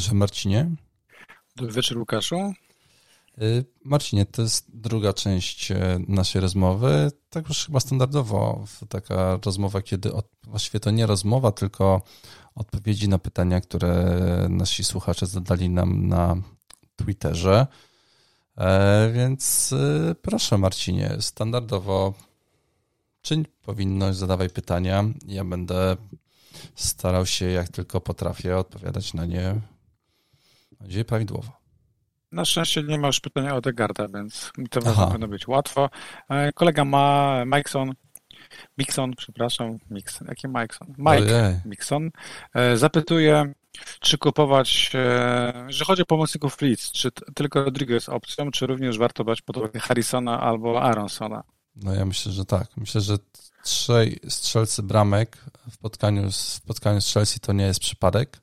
wieczór, Marcinie. Dobry wieczór, Łukaszu. Y, Marcinie, to jest druga część e, naszej rozmowy. Tak już chyba standardowo taka rozmowa, kiedy od, właściwie to nie rozmowa, tylko odpowiedzi na pytania, które nasi słuchacze zadali nam na Twitterze. E, więc e, proszę, Marcinie, standardowo czyń powinność, zadawaj pytania. Ja będę starał się, jak tylko potrafię, odpowiadać na nie nadzieję prawidłowo. Na szczęście nie ma już pytania o Degarda, więc to powinno być łatwo. E, kolega ma Mikeson, Mixon, przepraszam, Mixon, jaki Mikeson? Mike Ojej. Mixon zapytuje, czy kupować, że chodzi o pomocników Blitz, czy tylko Rodrigo jest opcją, czy również warto brać pod uwagę Harrisona albo Aronsona? No ja myślę, że tak. Myślę, że trzej strzelcy bramek w spotkaniu, w spotkaniu z Chelsea to nie jest przypadek.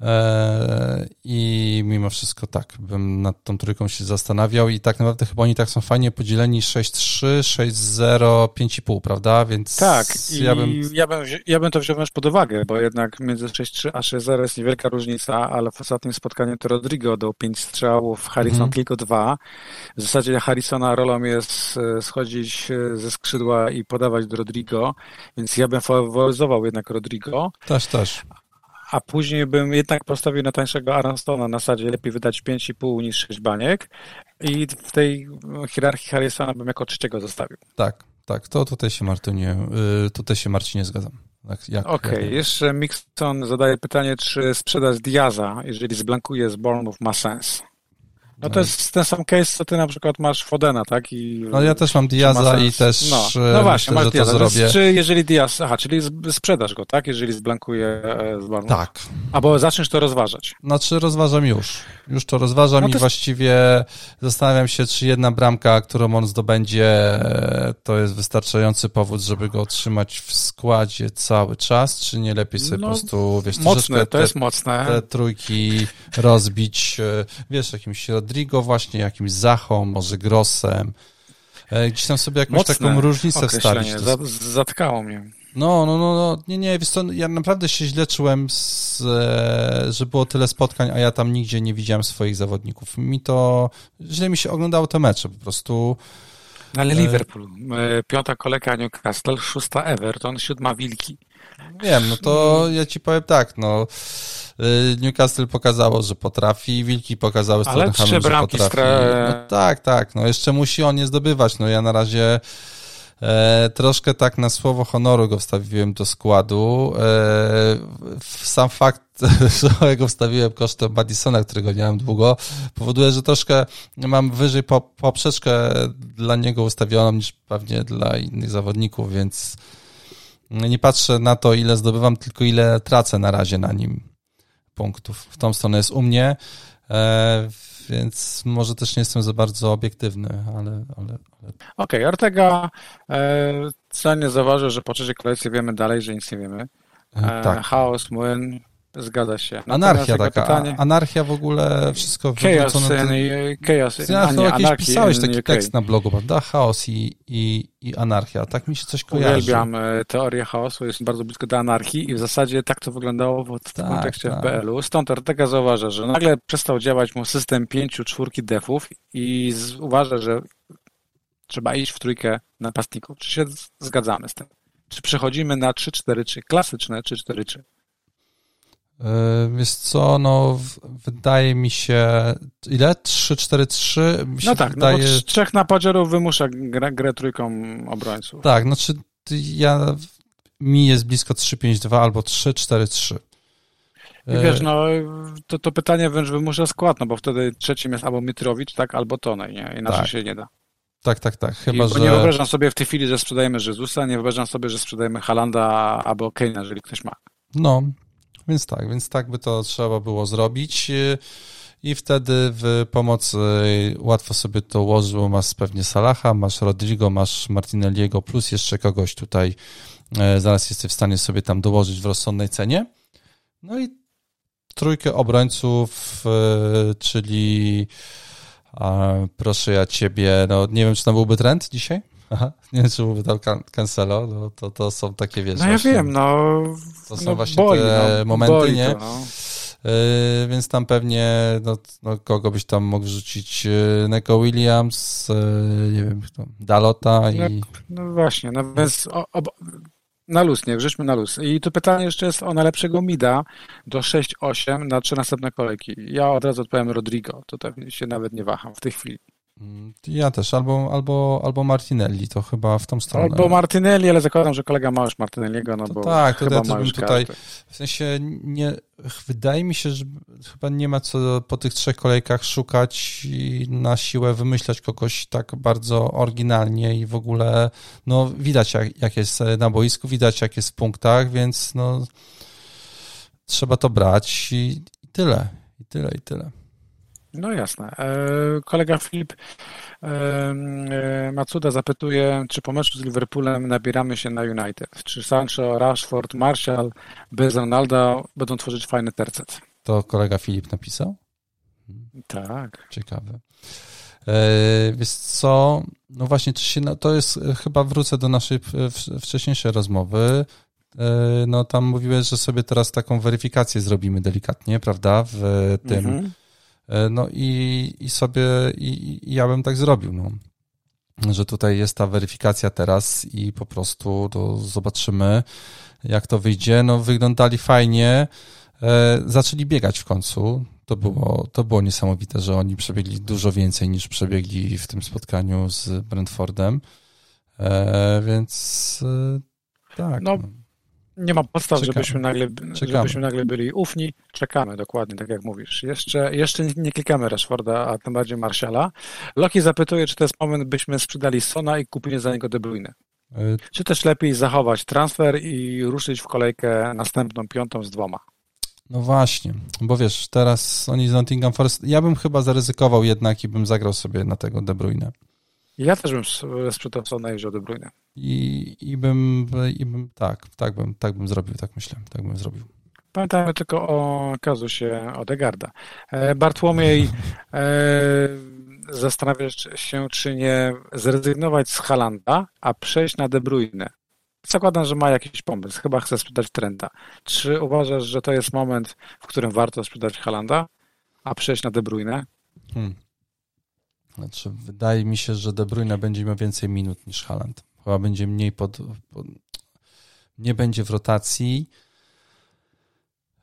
E, I mimo wszystko tak, bym nad tą trójką się zastanawiał i tak naprawdę chyba oni tak są fajnie podzieleni 6-3, 6-0, 5,5, prawda? Więc tak, ja bym... Ja, bym, ja bym to wziął też pod uwagę, bo jednak między 6-3 a 6-0 jest niewielka różnica, ale w ostatnim spotkaniu to Rodrigo dał 5 strzałów, Harrison mhm. tylko 2. W zasadzie Harrisona rolą jest e, schodzić e, ze skrzydła i podawać do Rodrigo, więc ja bym faworyzował jednak Rodrigo. Też, też a później bym jednak postawił na tańszego Aronstona na zasadzie lepiej wydać 5,5 niż 6 baniek i w tej hierarchii Harrisona bym jako trzeciego zostawił. Tak, tak, to tutaj się Martynie, y, tutaj się Marcinie zgadzam. Tak, Okej, okay. jeszcze Mixon zadaje pytanie, czy sprzedaż Diaza, jeżeli zblankuje z Bournemouth ma sens? No to jest ten sam case, co ty na przykład masz Fodena, tak? I, no ja też mam Diaza i też no, no właśnie, myślę, masz że to zrobię. Czy jeżeli Diaz, aha, czyli sprzedasz go, tak? Jeżeli zblankuje e, z Barnum. Tak. Albo zaczniesz to rozważać. Znaczy rozważam już. Już to rozważam no to... i właściwie zastanawiam się, czy jedna bramka, którą on zdobędzie, e, to jest wystarczający powód, żeby go otrzymać w składzie cały czas, czy nie lepiej sobie no, po prostu, wiesz, mocne, te, to jest mocne. Te trójki rozbić, e, wiesz, jakimś Rodrigo właśnie, jakimś Zachą, może Grossem. E, gdzieś tam sobie jakąś Mocne taką różnicę wstawić. Zatkało mnie. No, no, no, no, nie, nie, wiesz co, ja naprawdę się źle czułem, z, e, że było tyle spotkań, a ja tam nigdzie nie widziałem swoich zawodników. Mi to, źle mi się oglądało te mecze, po prostu. Ale Liverpool, piąta kolejka Newcastle, szósta Everton, siódma Wilki. Wiem, no to ja ci powiem tak, no y, Newcastle pokazało, że potrafi, Wilki pokazały z Tottenhamem, że potrafi. Stra... No tak, tak, no jeszcze musi on je zdobywać, no ja na razie e, troszkę tak na słowo honoru go wstawiłem do składu. E, sam fakt, że go wstawiłem kosztem Madisona, którego nie mam długo, powoduje, że troszkę mam wyżej po, poprzeczkę dla niego ustawioną niż pewnie dla innych zawodników, więc nie patrzę na to, ile zdobywam, tylko ile tracę na razie na nim punktów. W tą stronę jest u mnie, e, więc może też nie jestem za bardzo obiektywny, ale... ale, ale... Okej, okay, Ortega e, nie zauważył, że po trzeciej kolejce wiemy dalej, że nic nie wiemy. E, tak. Chaos, młyn, Zgadza się. anarchia taka. Pytanie... Anarchia w ogóle, wszystko Chaos, ten... chaos Ty, a, nie, jakiś pisałeś taki tekst na blogu, prawda? Chaos i, i, i anarchia. Tak mi się coś kojarzy. Uwielbiam e, teorię chaosu, jest bardzo blisko do anarchii i w zasadzie tak to wyglądało w, tak, kontekście tak. FPL-u. Stąd Ortega zauważa, że nagle przestał działać mu system pięciu, czwórki defów i z, uważa, że trzeba iść w trójkę napastników. Czy się zgadzamy z tym? Czy przechodzimy na 3-4-3, klasyczne 3-4-3? E, wiesz co, no wydaje mi się, ile? 3-4-3? No tak, wydaje... no bo trzech napadziorów wymusza grę, grę trójką obrońców. Tak, znaczy ja, mi jest blisko 3-5-2 albo 3-4-3. I wiesz, no to, to pytanie wręcz wymusza skład, no bo wtedy trzecim jest albo Mitrowicz, tak, albo Tonej, nie? Inaczej tak. się nie da. Tak, tak, tak. Chyba, I, że... Nie wyobrażam sobie w tej chwili, że sprzedajemy Jezusa, nie wyobrażam sobie, że sprzedajemy Halanda albo Kane'a, jeżeli ktoś ma. No, więc tak, więc tak by to trzeba było zrobić i wtedy w pomocy łatwo sobie to ułożyło. Masz pewnie Salaha, masz Rodrigo, masz Martinelliego, plus jeszcze kogoś tutaj e, zaraz jesteś w stanie sobie tam dołożyć w rozsądnej cenie. No i trójkę obrońców, e, czyli proszę ja ciebie, no nie wiem, czy to byłby trend dzisiaj? Aha, nie wiem, czy byłby tam Cancelo, no to, to są takie, wiesz... No ja wiem, no... To są no, właśnie boi, te no, momenty, boi nie? To, no. Yy, więc tam pewnie no, no, kogo byś tam mógł wrzucić? Yy, Neko Williams, yy, nie wiem, Dalota i... No, no właśnie, no więc o, o, na luz, nie, wrzućmy na luz. I tu pytanie jeszcze jest o najlepszego mida do 6-8 na trzy następne kolejki. Ja od razu odpowiem Rodrigo, tutaj się nawet nie waham w tej chwili. Mm, ja też, albo, albo, albo Martinelli, to chyba w tą stronę. Albo Martinelli, ale zakładam, że kolega ma już Martinelliego, no to bo Tak, to chyba ja bym tutaj, w sensie nie, wydaje mi się, że chyba nie ma co po tych trzech kolejkach szukać i na siłę wymyślać kogoś tak bardzo oryginalnie i w ogóle, no widać jak, jak jest na boisku, widać jak jest w punktach, więc no trzeba to brać i, i tyle, i tyle, i tyle. No jasne. E, kolega Filip e, e, Macuda zapytuje, czy po meczu z Liverpoolem nabieramy się na United? Czy Sancho, Rashford, Martial bez Ronaldo będą tworzyć fajny tercet? To kolega Filip napisał? Tak. Ciekawe. Wiesz co, no właśnie, to, się, no to jest, chyba wrócę do naszej wcześniejszej rozmowy. No tam mówiłeś, że sobie teraz taką weryfikację zrobimy delikatnie, prawda, w tym mhm no i, i sobie, i, i ja bym tak zrobił, no. Że tutaj jest ta weryfikacja teraz i po prostu to zobaczymy, jak to wyjdzie. No, wyglądali fajnie, e, zaczęli biegać w końcu. To było, to było niesamowite, że oni przebiegli dużo więcej niż przebiegli w tym spotkaniu z Brentfordem. E, więc tak. No, no. Nie ma podstaw, żebyśmy nagle, żebyśmy nagle byli ufni. Czekamy, dokładnie, tak jak mówisz. Jeszcze, jeszcze nie klikamy Rashforda, a tym bardziej Marshalla. Loki zapytuje, czy to jest moment, byśmy sprzedali Sona i kupili za niego De Bruyne. Y czy też lepiej zachować transfer i ruszyć w kolejkę następną, piątą z dwoma? No właśnie, bo wiesz, teraz oni z Nottingham Forest, ja bym chyba zaryzykował jednak i bym zagrał sobie na tego De Bruyne. Ja też bym sprzedał Sona i De Bruyne. I, i, bym, I bym, tak, tak bym, tak bym zrobił, tak myślę, tak bym zrobił. Pamiętajmy tylko o kazusie Odegarda. E, Bartłomiej e, zastanawia się, czy nie zrezygnować z Halanda, a przejść na De Bruyne. Zakładam, że ma jakiś pomysł. Chyba chce sprzedać Trenta. Czy uważasz, że to jest moment, w którym warto sprzedać Halanda, a przejść na De Bruyne? Hmm. Znaczy, wydaje mi się, że De Bruyne będzie miał więcej minut niż Haaland. Chyba będzie mniej pod, pod nie będzie w rotacji.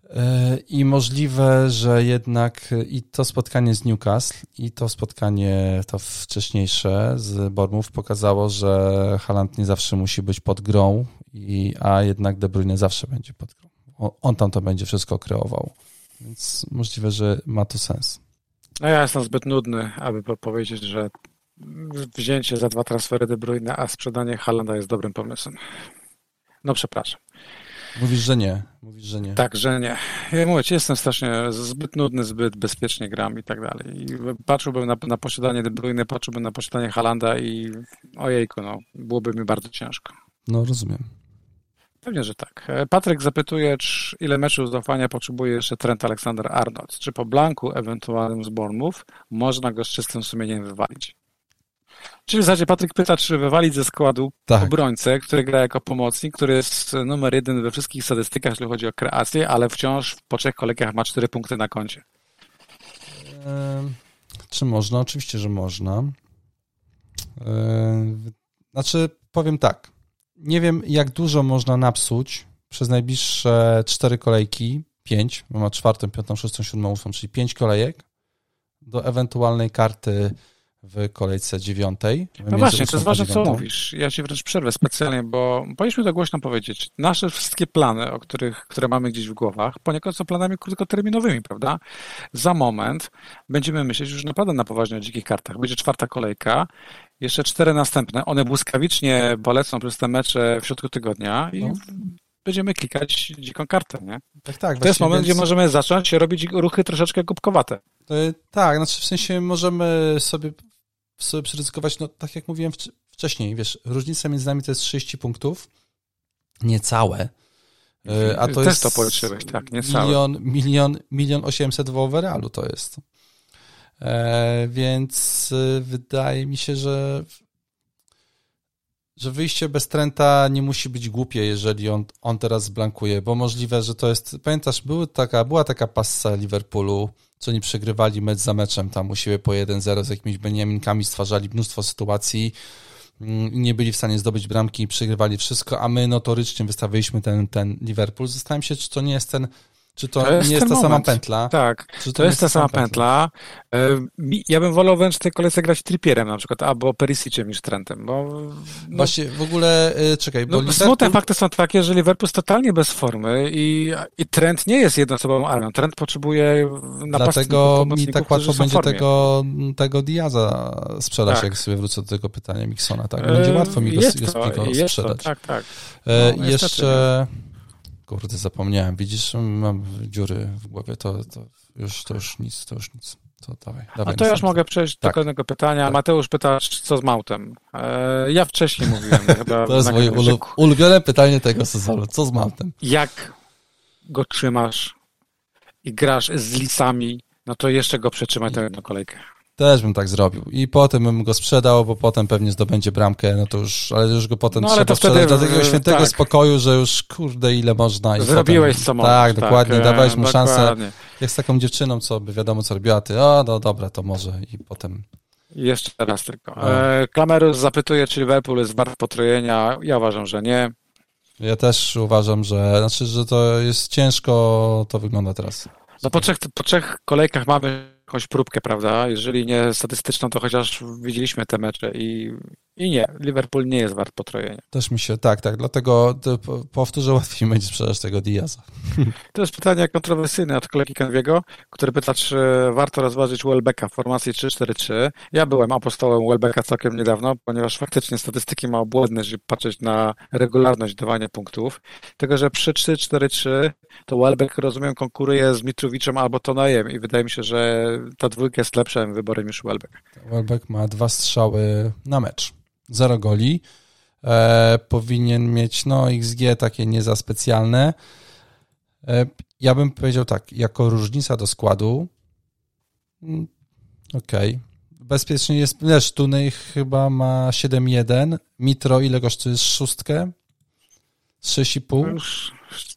E, I możliwe, że jednak i to spotkanie z Newcastle, i to spotkanie to wcześniejsze z Bormów pokazało, że Haaland nie zawsze musi być pod grą, i, a jednak De Bruyne zawsze będzie pod grą. On tam to będzie wszystko kreował. Więc możliwe, że ma to sens. No ja jestem zbyt nudny, aby powiedzieć, że wzięcie za dwa transfery De Bruyne, a sprzedanie Halanda jest dobrym pomysłem. No przepraszam. Mówisz, że nie. Mówisz, że nie. Tak, że nie. Ja mówię ci, jestem strasznie zbyt nudny, zbyt bezpiecznie gram i tak dalej. I patrzyłbym na, na posiadanie De Bruyne, patrzyłbym na posiadanie Halanda i ojejku, no, byłoby mi bardzo ciężko. No, rozumiem. Pewnie, że tak. Patryk zapytuje, czy, ile meczów zaufania potrzebuje jeszcze Trent Alexander Arnold. Czy po blanku ewentualnym z Bournemouth można go z czystym sumieniem wywalić? Czyli w zasadzie Patryk pyta, czy wywalić ze składu tak. obrońcę, który gra jako pomocnik, który jest numer jeden we wszystkich statystykach, jeśli chodzi o kreację, ale wciąż po trzech kolejkach ma cztery punkty na koncie. Czy można? Oczywiście, że można. Znaczy, powiem tak. Nie wiem, jak dużo można napsuć przez najbliższe cztery kolejki, pięć, bo ma czwartą, piątą, szóstą, siódmą, ósmą, czyli pięć kolejek do ewentualnej karty w kolejce dziewiątej. No właśnie, to jest ważne, co mówisz. Ja ci wręcz przerwę specjalnie, bo powinniśmy to głośno powiedzieć. Nasze wszystkie plany, o których, które mamy gdzieś w głowach, poniekąd są planami krótkoterminowymi, prawda? Za moment będziemy myśleć już naprawdę na poważnie o dzikich kartach. Będzie czwarta kolejka, jeszcze cztery następne. One błyskawicznie polecą przez te mecze w środku tygodnia i no będziemy klikać dziką kartę, nie? Tak, tak. To jest moment, więc... gdzie możemy zacząć robić ruchy troszeczkę kubkowate. Tak, znaczy w sensie możemy sobie sobie przyryzykować, no tak jak mówiłem wcześniej, wiesz, różnica między nami to jest 30 punktów, niecałe, e, a to Też jest to policzyłeś, tak, niecałe. Milion, milion, milion 800 w overallu to jest. E, więc e, wydaje mi się, że że wyjście bez Trenta nie musi być głupie, jeżeli on, on teraz blankuje, bo możliwe, że to jest, pamiętasz, była taka, była taka passa Liverpoolu, co oni przegrywali mecz za meczem tam u siebie po 1-0 z jakimiś Beniaminkami, stwarzali mnóstwo sytuacji, mm, nie byli w stanie zdobyć bramki i przegrywali wszystko, a my notorycznie wystawiliśmy ten, ten Liverpool. Zastanawiam się, czy to nie jest ten czy to, to nie jest ta moment. sama pętla? Tak, to, to, jest ta sama pętla. pętla. Ja bym wolał wręcz w tej kolejce grać Trippierem na przykład, albo Perisiciem niż Trentem, bo... No, Właśnie, w ogóle, y, czekaj, bo no, Liverpool... Smutne fakty są takie, że Liverpool jest totalnie bez formy i, i Trent nie jest jednoosobową armią. Trent potrzebuje Dlatego mi tak łatwo będzie tego, tego Diaza sprzedać, tak. jak sobie wrócę do tego pytania Miksona, tak? Będzie łatwo mi go, jest to, go sprzedać. To, tak, tak. E, no, jeszcze... Kurde, zapomniałem. Widzisz, mam dziury w głowie, to, to, już, to już nic, to już nic. To dawaj, dawaj A to już mogę przejść tak. do kolejnego pytania. Tak. Mateusz pyta, co z Mautem? E, ja wcześniej mówiłem. chyba to jest moje ulu ulubione pytanie tego sezonu. Co z Mautem? Jak go trzymasz i grasz z lisami, no to jeszcze go przetrzymaj tę jedną kolejkę. Też bym tak zrobił. I potem bym go sprzedał, bo potem pewnie zdobędzie bramkę, no to już, ale już go potem no, trzeba sprzedać dla takiego świętego tak. spokoju, że już kurde ile można. I Zrobiłeś potem, co możesz. Tak, dokładnie, tak, dawałeś mu dokładnie. szansę. Jak z taką dziewczyną, co by wiadomo co robiła, ty, o no dobra, to może i potem... Jeszcze raz tylko. E, Klamerus zapytuje, czy Liverpool jest wart potrojenia. Ja uważam, że nie. Ja też uważam, że, znaczy, że to jest ciężko, to wygląda teraz. No po trzech, po trzech kolejkach mamy jakąś próbkę, prawda? Jeżeli nie statystyczną, to chociaż widzieliśmy te mecze i, i nie, Liverpool nie jest wart potrojenia. Też mi się, tak, tak, dlatego powtórzę, łatwiej będzie sprzedać tego Diaza. To jest pytanie kontrowersyjne od kolegi Kanwiego, który pyta, czy warto rozważyć Welbecka w formacji 3-4-3. Ja byłem apostołem Welbecka całkiem niedawno, ponieważ faktycznie statystyki ma obłędne, żeby patrzeć na regularność dawania punktów. Tego, że przy 3-4-3 to Welbeck, rozumiem, konkuruje z Mitrowiczem albo Tonajem i wydaje mi się, że ta dwójka jest lepszym wyborem niż Welbeck. Welbeck ma dwa strzały na mecz, zero goli. E, powinien mieć no XG takie nie za specjalne. E, ja bym powiedział tak, jako różnica do składu mm, okej. Okay. Bezpiecznie jest, wiesz, Tunej chyba ma 7-1, Mitro ile kosztuje szóstkę? 6,5?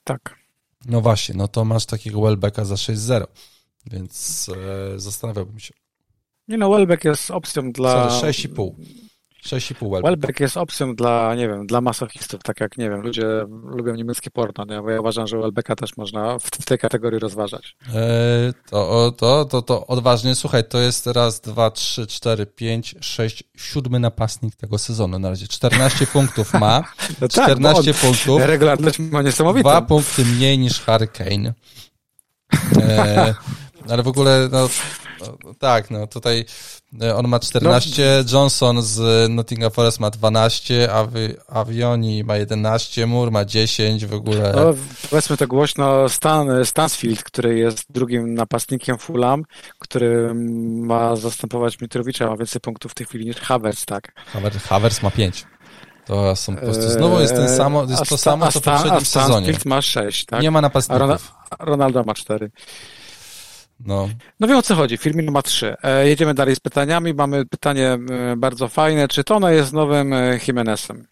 Tak. No właśnie, no to masz takiego Welbecka za 6-0. Więc e, zastanawiałbym się. Nie no, Welbeck jest opcją dla... 6,5. 6,5 Welbeck. Welbeck jest opcją dla, nie wiem, dla masochistów, tak jak, nie wiem, ludzie lubią niemieckie porno, nie? bo ja uważam, że Welbecka też można w, w tej kategorii rozważać. E, to, to, to, to odważnie, słuchaj, to jest raz, dwa, trzy, cztery, pięć, sześć, siódmy napastnik tego sezonu na razie. 14 punktów ma, no 14 tak, punktów. Regularność ma niesamowitą. Dwa punkty mniej niż Harry Kane. E, ale w ogóle, no, no, tak, no tutaj e, on ma 14, no. Johnson z Nottingham Forest ma 12, Avi, Avioni ma 11, Moore ma 10 w ogóle. No, powiedzmy to głośno, Stan, Stansfield, który jest drugim napastnikiem Fulham, który ma zastępować Mitrowicza, ma więcej punktów w tej chwili niż Havertz, tak? Havertz, Havertz ma 5. To są po prostu, znowu jest ten samo, jest to samo, co w poprzednim sezonie. ma 6, tak? Nie ma napastników. Ronaldo ma 4. No. no wiem o co chodzi. Firmino ma trzy. E, jedziemy dalej z pytaniami. Mamy pytanie e, bardzo fajne. Czy Tono jest nowym e, Jimenezem?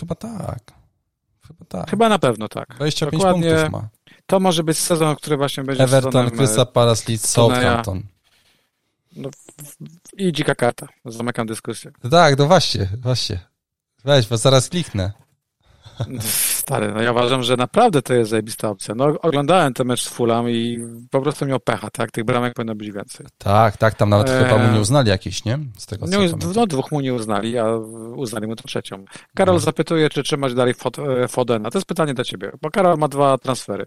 Chyba tak. Chyba tak. Chyba na pewno tak. 25 Dokładnie. punktów ma. To może być sezon, który właśnie będzie Everton. Crystal Palace, Leeds, Southampton. No, I dzika karta. Zamykam dyskusję. Tak, no właśnie, właśnie. Weź, bo zaraz kliknę. Stary, no ja uważam, że naprawdę to jest zajebista opcja. No oglądałem ten mecz z Fulham i po prostu miał pecha, tak? Tych bramek powinno być więcej. Tak, tak, tam nawet chyba mu nie uznali jakieś, nie? Z tego co no, no dwóch mu nie uznali, a uznali mu to trzecią. Karol no. zapytuje, czy trzymać dalej e, Fodena. To jest pytanie do ciebie, bo Karol ma dwa transfery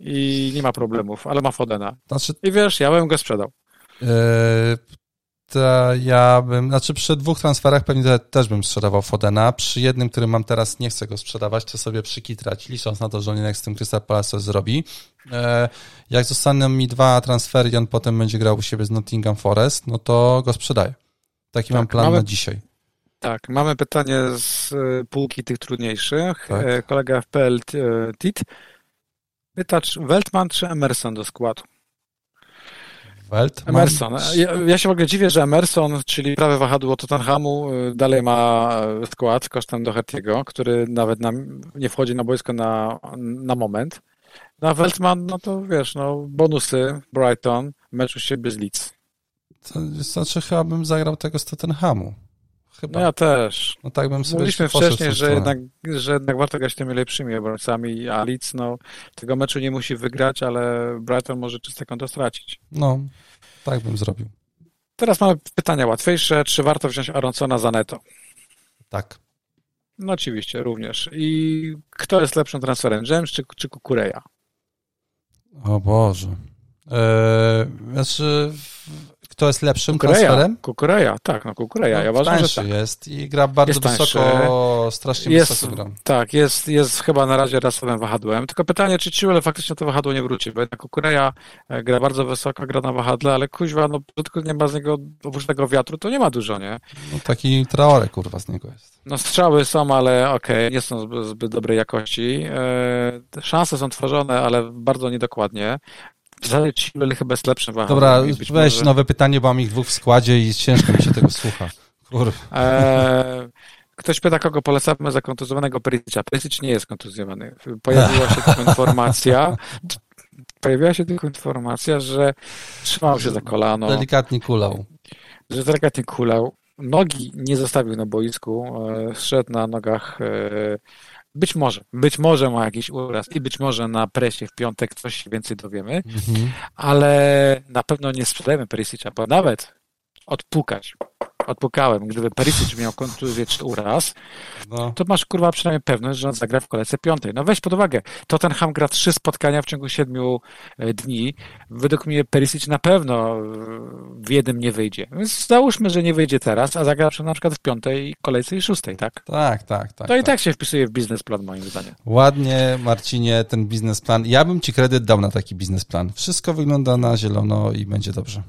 i nie ma problemów, ale ma Fodena. Znaczy... I wiesz, ja bym go sprzedał. Yy, ja bym, znaczy przy dwóch transferach pewnie też bym sprzedawał Fodena. Przy jednym, który mam teraz, nie chcę go sprzedawać, to sobie przykitrać, licząc na to, że on jednak z tym Crystal Palace coś zrobi. E, jak zostaną mi dwa transfery i on potem będzie grał u siebie z Nottingham Forest, no to go sprzedaję. Taki tak, mam plan mamy, na dzisiaj. Tak, mamy pytanie z e, półki tych trudniejszych. Tak. E, kolega FPL Tit pyta, czy Weltman czy Emerson do składu? Weltman? Emerson. Ja, ja, się w ogóle dziwię, że Emerson, czyli prawe wahadło Tottenhamu, y, dalej ma skład kosztem Doherty'ego, który nawet na, nie wchodzi na boisko na, na moment. No a Weltman, no to wiesz, no bonusy, Brighton, mecz u siebie z Leeds. To znaczy chyba bym zagrał tego z Tottenhamu. Chyba. No ja też. No tak bym sobie Mówiliśmy wcześniej, że jednak, że jednak warto grać tymi lepszymi obrońcami, a Leeds no, tego meczu nie musi wygrać, ale Brighton może czyste konto stracić. No, tak bym zrobił. Teraz mamy pytania łatwiejsze. Czy warto wziąć Aronsona za neto? Tak. No oczywiście, również. I kto jest lepszym transferem, James czy, czy Kukureja? O Boże. Eee, znaczy, kto jest lepszym Kukureja, transferem? Kukureja, tak, no Kukureja. No, ja uważam, że tak. jest i gra bardzo jest wysoko, strasznie jest, wysoko gra. Tak, jest, jest chyba na razie rasowym wahadłem. Tylko pytanie, czy Ciule faktycznie to wahadło nie wróci, bo jednak Kukureja e, gra bardzo wysoko, gra na wahadle, ale kuźwa, no tylko nie ma z niego, oprócz tego wiatru, to nie ma dużo, nie? No taki traore, kurwa, z niego jest. No strzały są, ale okej, okay, nie są zbyt, zbyt dobrej jakości. E, szanse są tworzone, ale bardzo niedokładnie. Zaledwie Chilwell chyba jest lepszym wahaczem. Dobra, weź może... nowe pytanie, bo mam ich dwóch w składzie i ciężko mi się tego słucha. Kurwa. Eee, ktoś pyta, kogo polecamy za kontuzjowanego Perisicia. Perisic nie jest kontuzjowany. Pojawiła się tylko informacja, pojawiła się tylko informacja, że trzymał się za kolano. Delikatnie kulał. Że delikatnie kulał. Nogi nie zostawił na boisku. E, szedł na nogach e, być może, być może ma jakiś uraz i być może na presie w piątek coś się więcej dowiemy, mhm. ale na pewno nie sprzedajemy Perisic'a, bo nawet odpukać odpukałem, gdyby Perisic miał kontuzję czy uraz, no. to masz kurwa przynajmniej pewność, że on zagra w kolejce piątej. No weź pod uwagę, Tottenham gra trzy spotkania w ciągu siedmiu e, dni. Według mnie Perisic na pewno w jednym nie wyjdzie. Więc załóżmy, że nie wyjdzie teraz, a zagra na przykład w piątej kolejce i szóstej, tak? Tak, tak, tak. To tak. i tak się wpisuje w biznesplan moim zdaniem. Ładnie, Marcinie, ten biznesplan. Ja bym ci kredyt dał na taki biznesplan. Wszystko wygląda na zielono i będzie dobrze.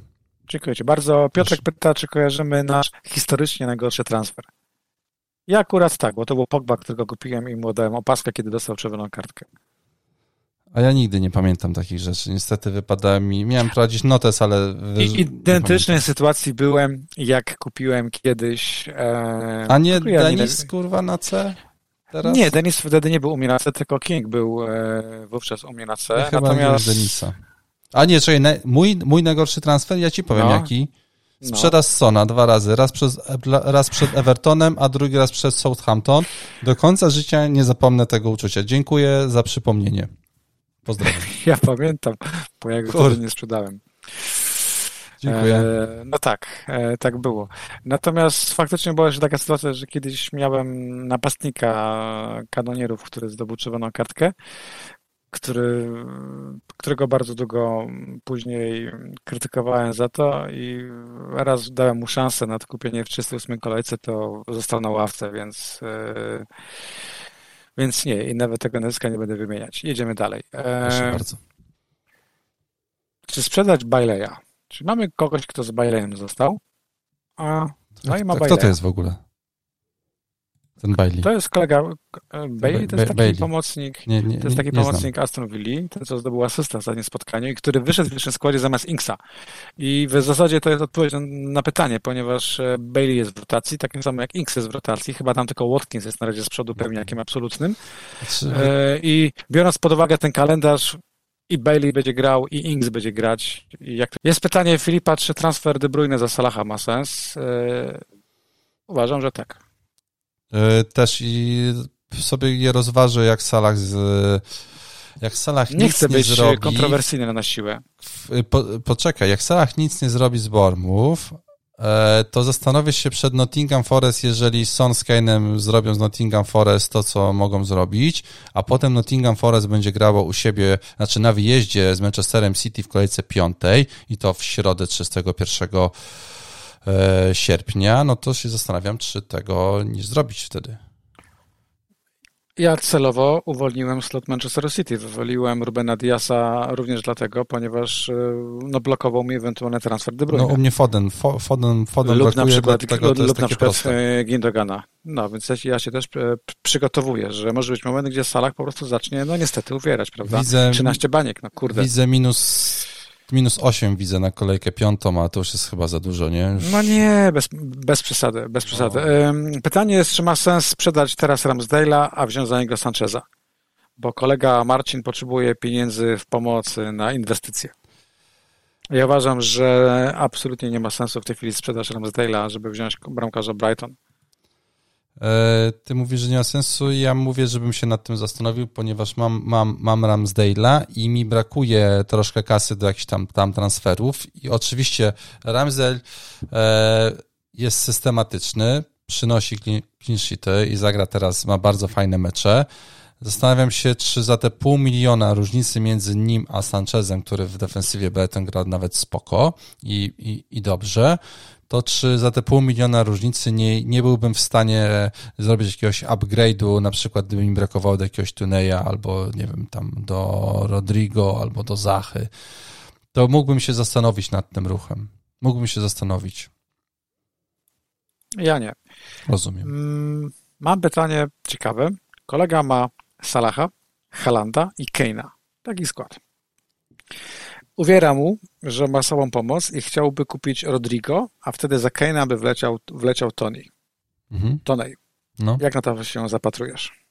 Dziękuję Ci bardzo. Piotrek pyta, czy kojarzymy nasz historycznie najgorszy transfer. Ja akurat tak, bo to był Pogba, którego kupiłem i mu dałem opaskę, kiedy dostał czerwoną kartkę. A ja nigdy nie pamiętam takich rzeczy. Niestety wypadała mi. Miałem prowadzić notes, ale. I identycznej sytuacji byłem, jak kupiłem kiedyś. E... A nie Denis, kurwa, na C? Teraz? Nie, Denis wtedy nie był u mnie na C, tylko King był e, wówczas u mnie na C. Ja Natomiast. Denisa. A nie, czekaj, mój, mój najgorszy transfer, ja ci powiem no. jaki. Sprzedaż no. Sona dwa razy, raz, przez, raz przed Evertonem, a drugi raz przed Southampton. Do końca życia nie zapomnę tego uczucia. Dziękuję za przypomnienie. Pozdrawiam. Ja pamiętam, bo ja go nie sprzedałem. Dziękuję. E, no tak, e, tak było. Natomiast faktycznie była jeszcze taka sytuacja, że kiedyś miałem napastnika kanonierów, który zdobył czerwoną kartkę który, którego bardzo długo później krytykowałem za to i raz dałem mu szansę na kupienie w 38 kolejce, to został na ławce, więc yy, więc nie, i nawet tego nazwiska nie będę wymieniać. Jedziemy dalej. E, Proszę bardzo. Czy sprzedać Baileya? Czy mamy kogoś, kto z Baileyem został? A, no i ma Kto to jest w ogóle? Ten Bailey. To jest kolega e, Bailey, to jest taki Bailey. pomocnik, nie, nie, to jest taki pomocnik znam. Aston Villa, ten co zdobył asysta w ostatnim spotkaniu i który wyszedł w pierwszym składzie zamiast Inksa. I w zasadzie to jest odpowiedź na pytanie, ponieważ e, Bailey jest w rotacji, tak samo jak Inks jest w rotacji, chyba tam tylko Watkins jest na razie z przodu pewniakiem absolutnym. Znaczy... I biorąc pod uwagę ten kalendarz, i Bailey będzie grał, i Inks będzie grać. Jest pytanie Filipa, czy transfer De Bruyne za Salaha ma sens? Uważam, że tak. E, też i sobie je rozważę, jak Salah z jak Salah nie nic chcę nie być zrobi, kontrowersyjny na siłę. Po, poczekaj, jak Salah nic nie zrobi z Bormów, e, to zastanowię się przed Nottingham Forest, jeżeli Son z Kane'em zrobią z Nottingham Forest to, co mogą zrobić, a potem Nottingham Forest będzie grało u siebie, znaczy na wyjeździe z Manchesterem City w kolejce piątej i to w środę 31 E, sierpnia, no to się zastanawiam, czy tego nie zrobić wtedy. Ja celowo uwolniłem slot Manchester City. Wywoliłem Rubena Diasa również dlatego, ponieważ e, no, blokował mi ewentualny transfer De Bruyne. No u mnie Foden, Foden, Foden lub na przykład, dlatego lub, lub na przykład. E, Gindogana. No, więc ja się też przygotowuję, że może być moment, gdzie Salah po prostu zacznie, no niestety, uwierać, prawda? Widzę, 13 baniek, no kurde. Widzę minus minus 8 widzę na kolejkę piątą, a to już jest chyba za dużo, nie? Już... No nie, bez, bez przesady, bez przesady. No. Pytanie jest, czy ma sens sprzedać teraz Ramsdale'a, a wziąć za niego Sancheza? Bo kolega Marcin potrzebuje pieniędzy w pomocy na inwestycje. Ja uważam, że absolutnie nie ma sensu w tej chwili sprzedać Ramsdale'a, żeby wziąć bramkarza Brighton. E, ty mówisz, że nie ma sensu, ja mówię, żebym się nad tym zastanowił, ponieważ mam, mam, mam Ramsdale'a i mi brakuje troszkę kasy do jakichś tam, tam transferów. I oczywiście Ramsdale e, jest systematyczny, przynosi clean sheety i zagra teraz, ma bardzo fajne mecze. Zastanawiam się, czy za te pół miliona różnicy między nim a Sanchezem, który w defensywie Brighton gra nawet spoko i, i, i dobrze, to czy za te pół miliona różnicy nie, nie byłbym w stanie zrobić jakiegoś upgrade'u, na przykład gdyby mi brakowało do jakiegoś Tuneja, albo nie wiem, tam do Rodrigo, albo do Zachy, to mógłbym się zastanowić nad tym ruchem. Mógłbym się zastanowić. Ja nie. Rozumiem. Mm, mam pytanie ciekawe. Kolega ma Salaha, Halanda i Keina. Taki skład. Uwiera mu, że ma sobą pomoc i chciałby kupić Rodrigo, a wtedy za Keina by wleciał, wleciał Tony. Mhm. Tony. No. Jak na to się zapatrujesz?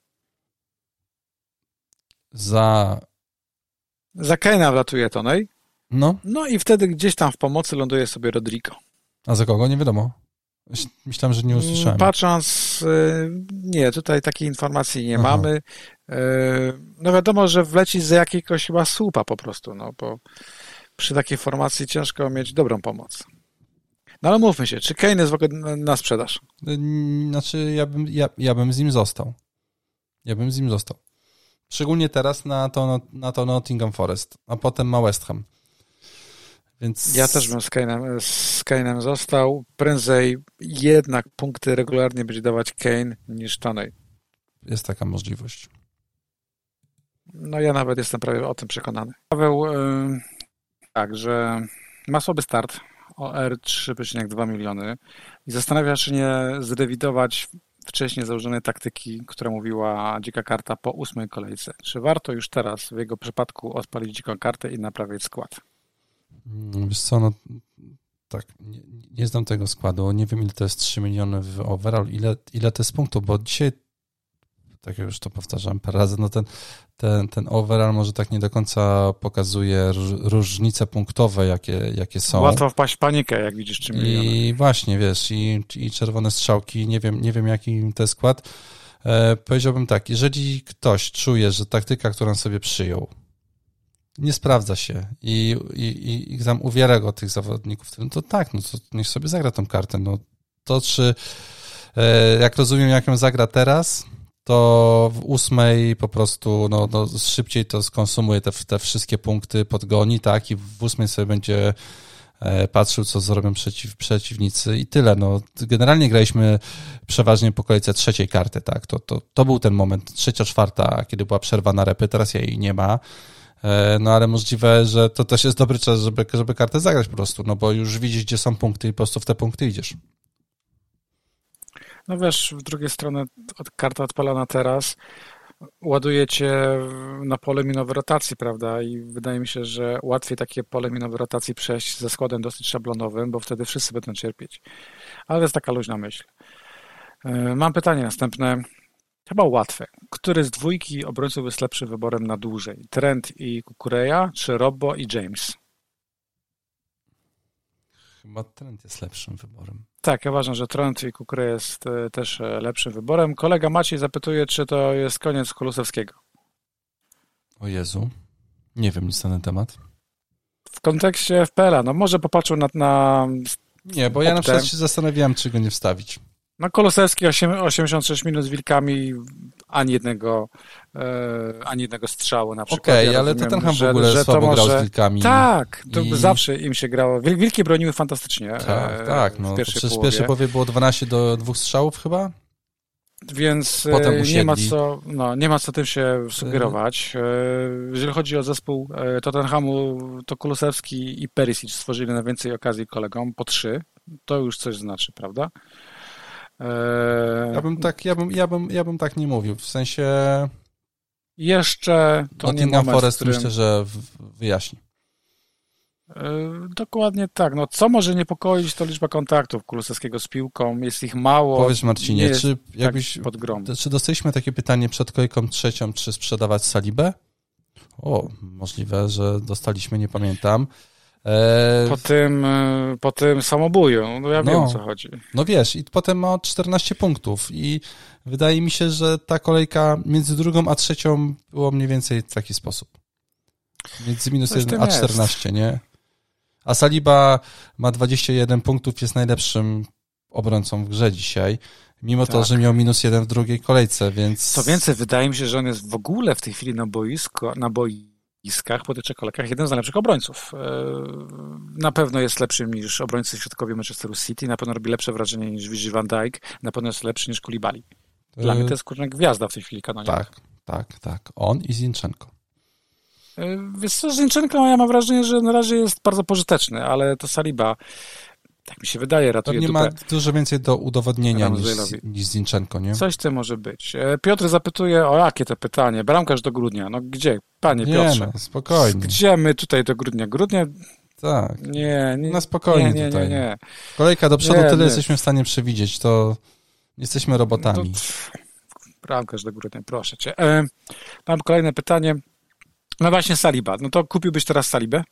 Za... Za Keina wlatuje Tony. No. No i wtedy gdzieś tam w pomocy ląduje sobie Rodrigo. A za kogo? Nie wiadomo. Myślałem, że nie usłyszałem. Patrząc, y, nie, tutaj takiej informacji nie Aha. mamy. Y, no wiadomo, że wleci z jakiegoś chyba słupa po prostu, no bo przy takiej formacji ciężko mieć dobrą pomoc. No ale mówmy się, czy Kane jest w ogóle na sprzedaż? Y, znaczy, ja bym, ja, ja bym z nim został. Ja bym z nim został. Szczególnie teraz na to, na to Nottingham Forest, a potem ma West Ham. Więc... Ja też bym z Kane'em, z Kane'em został. Prędzej jednak punkty regularnie będzie dawać Kane niż Tony. Jest taka możliwość. No ja nawet jestem prawie o tym przekonany. Paweł, yy, tak, że ma słaby start OR 3,2 miliony i zastanawia się, czy nie zrewidować wcześniej założonej taktyki, która mówiła dzika karta po ósmej kolejce. Czy warto już teraz w jego przypadku odpalić dziką kartę i naprawić skład? Mm, wiesz co, no tak, nie, nie znam tego składu, nie wiem ile to jest 3 miliony w overall, ile, ile to jest punktów, bo dzisiaj, tak jak już to powtarzam parę razy, no ten, ten, ten overall może tak nie do końca pokazuje różnice punktowe, jakie, jakie są. Łatwo wpaść w panikę, jak widzisz 3 miliony. I właśnie, wiesz, i, i czerwone strzałki, nie wiem, nie wiem jaki to jest skład. E, powiedziałbym tak, jeżeli ktoś czuje, że taktyka, którą sobie przyjął, nie sprawdza się i, i, i tam uwiera go tych zawodników, no to tak, no to niech sobie zagra tą kartę. No to czy, e, jak rozumiem, jak ją zagra teraz, to w ósmej po prostu no, no szybciej to skonsumuje te, te wszystkie punkty, podgoni, tak, i w ósmej sobie będzie e, patrzył, co zrobią przeciw, przeciwnicy i tyle. No, generalnie graliśmy przeważnie po kolejce trzeciej karty, tak, to, to, to był ten moment, trzecia, czwarta, kiedy była przerwa na repy, teraz jej nie ma. E, no ale możliwe, że to też jest dobry czas, żeby, żeby kartę zagrać po prostu, no bo już widzisz, gdzie są punkty i po prostu w te punkty idziesz. No wiesz, w drugiej strony karta odpalona teraz ładuje cię na pole minowej rotacji, prawda? I wydaje mi się, że łatwiej takie pole minowej rotacji przejść ze składem dosyć szablonowym, bo wtedy wszyscy będą cierpieć. Ale to jest taka luźna myśl. E, mam pytanie następne. Chyba łatwe. Który z dwójki obrońców jest lepszym wyborem na dłużej? Trent i Kukureya, czy Robbo i James? Chyba Trent jest lepszym wyborem. Tak, ja uważam, że Trent i Kukureya jest e, też e, lepszym wyborem. Kolega Maciej zapytuje, czy to jest koniec Kulusewskiego. O Jezu. Nie wiem nic na ten temat. W kontekście FPL-a, no może popatrzył na... na nie, bo ja na przykład się zastanawiałem, czy go nie wstawić. No Kolosewski 86 minut z Wilkami, ani jednego, e, ani jednego strzału na przykład. Okej, okay, ja ale Tottenham w ogóle że słabo może... grał z Wilkami. Tak, to i... zawsze im się grało. Wilki broniły fantastycznie. Tak, e, tak. No, w pierwszej przecież połowie. w pierwszej połowie było 12 do dwóch strzałów chyba? Więc e, nie ma, co, no, nie ma co tym się sugerować. E, jeżeli chodzi o zespół e, Tottenhamu, to Kulusewski i Perisic stworzyli na więcej okazji kolegom, po trzy. To już coś znaczy, prawda? Ja bym tak, ja bym, ja bym, ja bym tak nie mówił. W sensie. Jeszcze to Nottingham nie Forest którym... myślę, że wyjaśni. Dokładnie tak. No, co może niepokoić, to liczba kontaktów Kulusewskiego z piłką. Jest ich mało. Powiedz Marcinie, czy tak jakbyś, tak czy dostaliśmy takie pytanie przed kolejką trzecią, czy sprzedawać Salibę? O, możliwe, że dostaliśmy, nie pamiętam. E... Po tym, e, po tym samobuju, no ja no, wiem o co chodzi. No wiesz, i potem ma 14 punktów i wydaje mi się, że ta kolejka między drugą a trzecią było mniej więcej w taki sposób. Między minus 1 a 14, jest. nie? A Saliba ma 21 punktów, jest najlepszym obrońcą w grze dzisiaj. Mimo tak. to, że miał minus jeden w drugiej kolejce, więc. Co więcej, wydaje mi się, że on jest w ogóle w tej chwili na boisku, na boiskach, po tych trzech kolejkach, jeden z najlepszych obrońców. E, na pewno jest lepszym niż obrońcy środkowi Manchesteru City, na pewno robi lepsze wrażenie niż Virgil van Dijk, na pewno jest lepszy niż Kulibali. Dla mnie to jest kurczę gwiazda w tej chwili kanonie. Tak, tak, tak. On i Zinchenko. E, wiesz co, Zinchenko ja mam wrażenie, że na razie jest bardzo pożyteczny, ale to Saliba tak mi się wydaje, ratuje To nie ma dużo więcej do udowodnienia niż, niż Zinchenko, nie? Coś to może być. E, Piotr zapytuje, o jakie to pytanie? Bramkarz do grudnia. No gdzie? Panie nie, Piotrze. No, spokojnie. Gdzie my tutaj do grudnia? Grudnia? Tak. Nie, nie. Na spokojnie nie, nie, tutaj. Nie, nie. Kolejka do przodu, tyle jesteśmy w stanie przewidzieć, to jesteśmy robotami. No bramkarz do grudnia, proszę cię. E, mam kolejne pytanie. No właśnie Saliba. No to kupiłbyś teraz Salibę?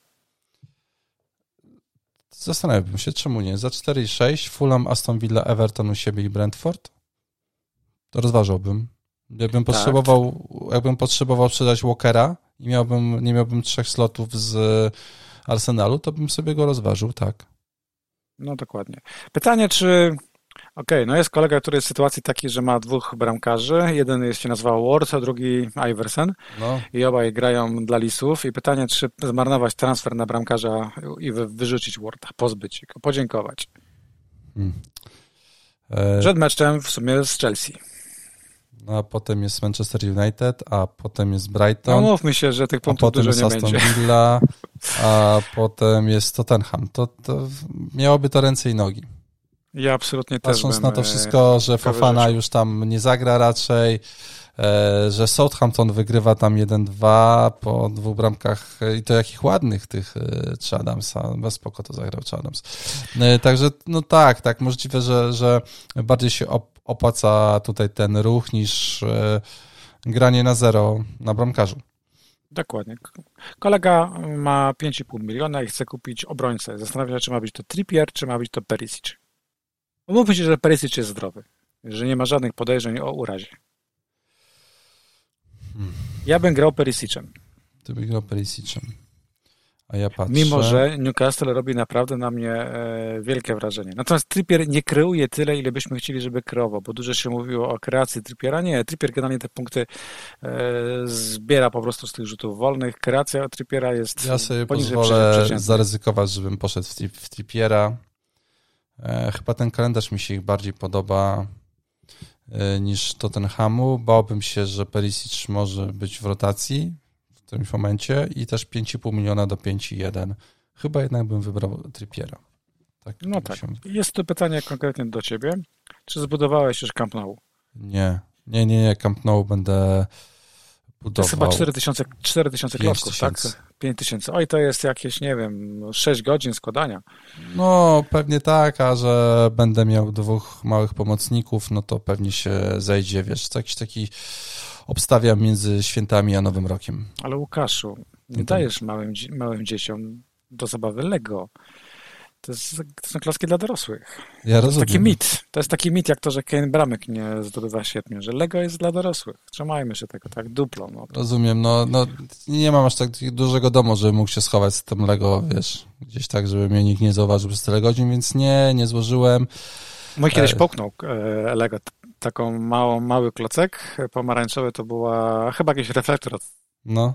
Zastanawiałbym się, czemu nie. Za 4,6 Fulham, Aston Villa, Everton u siebie i Brentford? To rozważałbym. Jakbym tak. potrzebował, jakbym potrzebował sprzedać Walkera i miałbym, nie miałbym trzech slotów z Arsenalu, to bym sobie go rozważył, tak. No dokładnie. Pytanie, czy Okej, okay, no jest kolega, który jest w sytuacji takiej, że ma dwóch bramkarzy. Jeden jest się nazywał Ward, a drugi Iverson. No. I obaj grają dla Lisów. I pytanie, czy zmarnować transfer na bramkarza i wyrzucić Warda, pozbyć go, podziękować. Hmm. E... Przed meczem w sumie z Chelsea. No, a potem jest Manchester United, a potem jest Brighton. No mówmy się, że tych punktów dużo nie Aston będzie. Villa, a potem jest Tottenham. To, to miałoby to ręce i nogi. Ja absolutnie Patrząc też na to wszystko, że Fofana już tam nie zagra raczej, e, że Southampton wygrywa tam 1-2 po dwóch bramkach i to jakich ładnych tych e, czy Adamsa, bez spoko to zagrał czy Adams. E, także no tak, tak, możliwe, że, że bardziej się opłaca tutaj ten ruch niż granie na zero na bramkarzu. Dokładnie. Kolega ma 5,5 miliona i chce kupić obrońcę. Zastanawia się, czy ma być to Trippier, czy ma być to Perisic. Umówmy się, że Perisic jest zdrowy, że nie ma żadnych podejrzeń o urazie. Hmm. Ja bym grał Perisicem. Ty byś grał Perisicem. A ja patrzę... Mimo, że Newcastle robi naprawdę na mnie e, wielkie wrażenie. Natomiast Trippier nie kreuje tyle, ile byśmy chcieli, żeby kreował, bo dużo się mówiło o kreacji Trippiera. Nie, Trippier generalnie te punkty e, zbiera po prostu z tych rzutów wolnych. Kreacja Trippiera jest Ja sobie pozwolę zaryzykować, żebym poszedł w, w Trippiera. E, chyba ten kalendarz mi się ich bardziej podoba e, niż Tottenhamu. Bałbym się, że Perisic może być w rotacji w którymś momencie i też 5,5 miliona do 5,1. Chyba jednak bym wybrał Trippiera. Tak, no tak. Się... Jest to pytanie konkretnie do ciebie. Czy zbudowałeś już Camp Nou? Nie, nie, nie, nie. Camp Nou będę budował. To jest chyba 4000, 4000 klocków, tak? 5000. Oj, to jest jakieś, nie wiem, 6 godzin składania. No, pewnie tak, a że będę miał dwóch małych pomocników, no to pewnie się zejdzie, wiesz, jakiś taki obstawiam między świętami a Nowym Rokiem. Ale Łukaszu, nie dajesz małym, małym dzieciom do zabawy Lego. To, jest, to są klocki dla dorosłych. Ja to rozumiem. jest taki mit. To jest taki mit, jak to, że Kane bramek nie zdobywa świetnie, że Lego jest dla dorosłych. Trzymajmy się tego tak duplo. No. Rozumiem, no, no nie mam aż tak dużego domu, żeby mógł się schować z tym Lego, wiesz, gdzieś tak, żeby mnie nikt nie zauważył przez tyle godzin, więc nie, nie złożyłem. Mój kiedyś e... połknął e, Lego, taką małą, mały klocek pomarańczowy, to była chyba jakiś reflektor. No.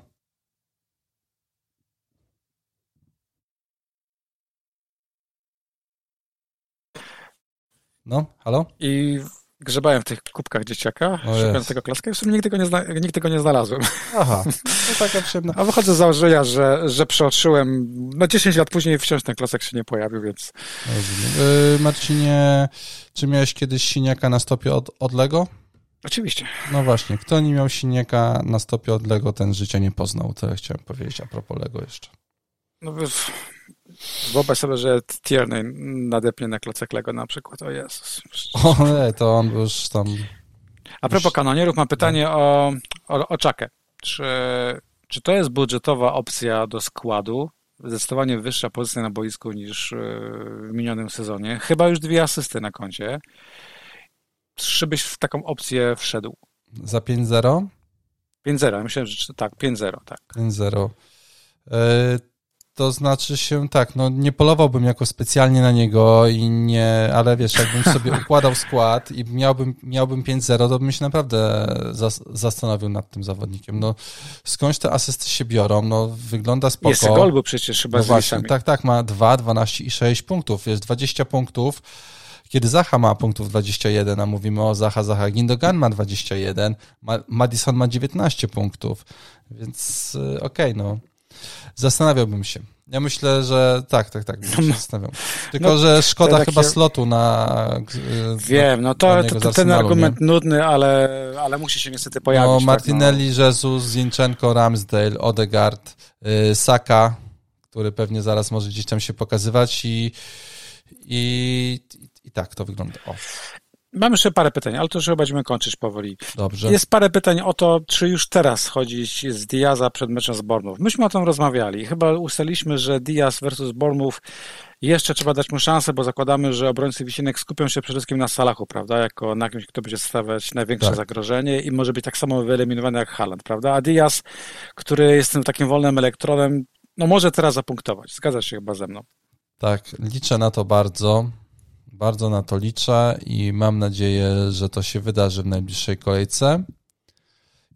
No, halo? I grzebałem w tych kubkach dzieciaka, szukałem tego klaska i w sumie nigdy go nie, zna, nigdy go nie znalazłem. Aha, to taka przyjemna. A wychodzę z założenia, że, że przeoczyłem, no 10 lat później wciąż ten klasek się nie pojawił, więc... Yy, Marcinie, czy miałeś kiedyś siniaka na stopie od, od Lego? Oczywiście. No właśnie, kto nie miał siniaka na stopie od Lego, ten życia nie poznał, to ja chciałem powiedzieć a propos Lego jeszcze. No, wyobraź sobie, że Tierney nadepnie na klocek Lego na przykład. O Jezus. O nie, to on już tam... A propos już... kanonierów, mam pytanie no. o, o, o Czakę. Czy, czy to jest budżetowa opcja do składu? Zdecydowanie wyższa pozycja na boisku niż e, w minionym sezonie. Chyba już dwie asysty na koncie. Czy byś w taką opcję wszedł? Za 5-0? 5-0, myślałem, że tak, 5-0, tak. 5-0. To znaczy się tak, no nie polowałbym jako specjalnie na niego i nie, ale wiesz, jakbym sobie układał skład i miałbym, miałbym 5-0, to bym się naprawdę zas, zastanowił nad tym zawodnikiem. No skądś te asysty się biorą, no wygląda spoko. Jest gol, bo przecież chyba no właśnie, Tak, tak, ma 2, 12 i 6 punktów, jest 20 punktów kiedy Zaha ma punktów 21, a mówimy o Zaha, Zaha, Gindogan ma 21, Madison ma 19 punktów, więc y, okej, okay, no. Zastanawiałbym się. Ja myślę, że tak, tak, tak, bym się no, zastanawiał. Tylko, no, że szkoda takie... chyba slotu na. Y, Wiem, no to, to, to ten argument nie? nudny, ale, ale musi się niestety pojawić. No, tak, Martinelli, tak, no. Jesus, Zinchenko, Ramsdale, Odegaard, yy, Saka, który pewnie zaraz może gdzieś tam się pokazywać i, i, i tak to wygląda. O. Mam jeszcze parę pytań, ale to już będziemy kończyć powoli. Dobrze. Jest parę pytań o to, czy już teraz chodzić z Diaza przed meczem z Bournemouth. Myśmy o tym rozmawiali chyba ustaliliśmy, że Diaz versus Bournemouth jeszcze trzeba dać mu szansę, bo zakładamy, że obrońcy Wisienek skupią się przede wszystkim na Salachu, prawda? Jako na kimś, kto będzie stawiać największe tak. zagrożenie i może być tak samo wyeliminowany jak Haaland, prawda? A Diaz, który jest tym takim wolnym elektronem, no może teraz zapunktować. Zgadzasz się chyba ze mną. Tak, liczę na to bardzo. Bardzo na to liczę i mam nadzieję, że to się wydarzy w najbliższej kolejce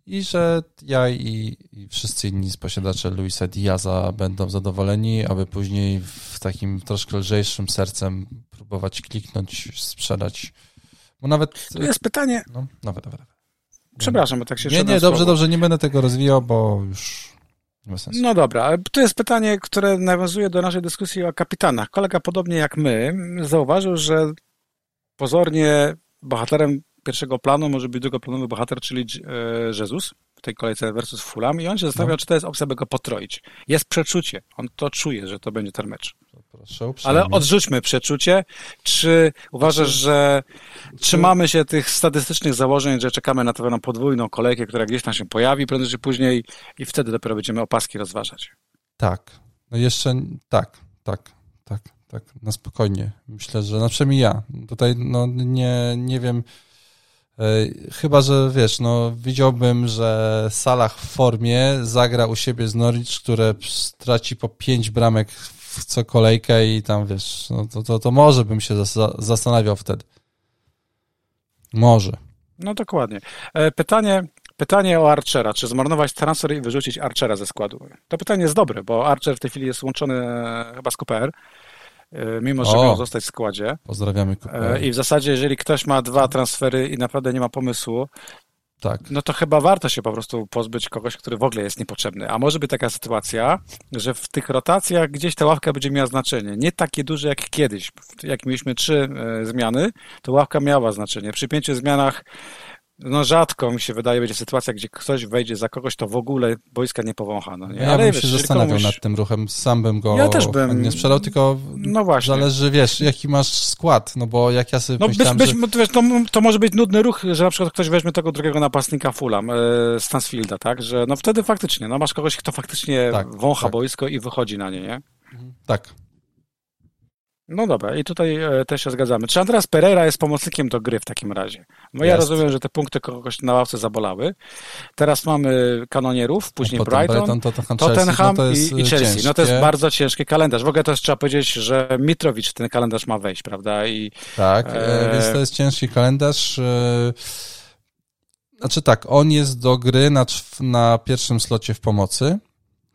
i że ja i, i wszyscy inni posiadacze Luisa Diaza będą zadowoleni, aby później w takim troszkę lżejszym sercem próbować kliknąć, sprzedać. Bo nawet. To jest pytanie. No, nawet, nawet. Przepraszam, bo tak się Nie, nie, dobrze, dobrze, nie będę tego rozwijał, bo już no dobra, to jest pytanie, które nawiązuje do naszej dyskusji o kapitanach. Kolega, podobnie jak my, zauważył, że pozornie bohaterem pierwszego planu może być drugoplanowy bohater, czyli e, Jezus w tej kolejce versus Fulham i on się zastanawia, no. czy to jest opcja, by go potroić. Jest przeczucie, on to czuje, że to będzie ten mecz. Proszę, Ale odrzućmy przeczucie. Czy uważasz, że trzymamy się tych statystycznych założeń, że czekamy na tę podwójną kolejkę, która gdzieś tam się pojawi prędzej czy później i wtedy dopiero będziemy opaski rozważać? Tak. No jeszcze tak, tak, tak, tak, na spokojnie. Myślę, że na przynajmniej ja. Tutaj no nie, nie wiem, e, Chyba, że wiesz, no widziałbym, że Salah w formie zagra u siebie z Norwich, które straci po pięć bramek co kolejkę i tam wiesz, no to, to, to może bym się zastanawiał wtedy. Może. No dokładnie. E, pytanie, pytanie o Archera. Czy zmarnować transfer i wyrzucić Archera ze składu? To pytanie jest dobre, bo Archer w tej chwili jest łączony e, chyba z QPR, e, mimo że o, miał zostać w składzie. Pozdrawiamy QPR. I w zasadzie, jeżeli ktoś ma dwa transfery i naprawdę nie ma pomysłu, tak. No to chyba warto się po prostu pozbyć kogoś, który w ogóle jest niepotrzebny. A może być taka sytuacja, że w tych rotacjach gdzieś ta ławka będzie miała znaczenie. Nie takie duże jak kiedyś. Jak mieliśmy trzy e, zmiany, to ławka miała znaczenie. Przy pięciu zmianach no rzadko mi się wydaje, będzie sytuacja, gdzie ktoś wejdzie za kogoś, to w ogóle boiska nie powącha. No nie? Ja Ale bym wiesz, się zastanawiał komuś... nad tym ruchem, sam bym go ja też bym... nie sprzedał, tylko no właśnie. zależy, wiesz, jaki masz skład, no bo jak ja sobie no, myślałem, być, że... wiesz, to, to, może być nudny ruch, że na przykład ktoś weźmie tego drugiego napastnika Fulham, e, Stansfielda, tak, że no wtedy faktycznie, no masz kogoś, kto faktycznie tak, wącha tak. boisko i wychodzi na nie, nie? Tak, no dobra, i tutaj e, też się zgadzamy. Czy Andreas Pereira jest pomocnikiem do gry w takim razie? No ja rozumiem, że te punkty kogoś na ławce zabolały. Teraz mamy kanonierów, później Brighton, Brighton, Tottenham, Tottenham no i, i, Chelsea. Ciężkie. No to jest bardzo ciężki kalendarz. W ogóle jest, trzeba powiedzieć, że Mitrowicz ten kalendarz ma wejść, prawda? I, tak, e... więc to jest ciężki kalendarz. E, znaczy tak, on jest do gry na, na pierwszym slocie w pomocy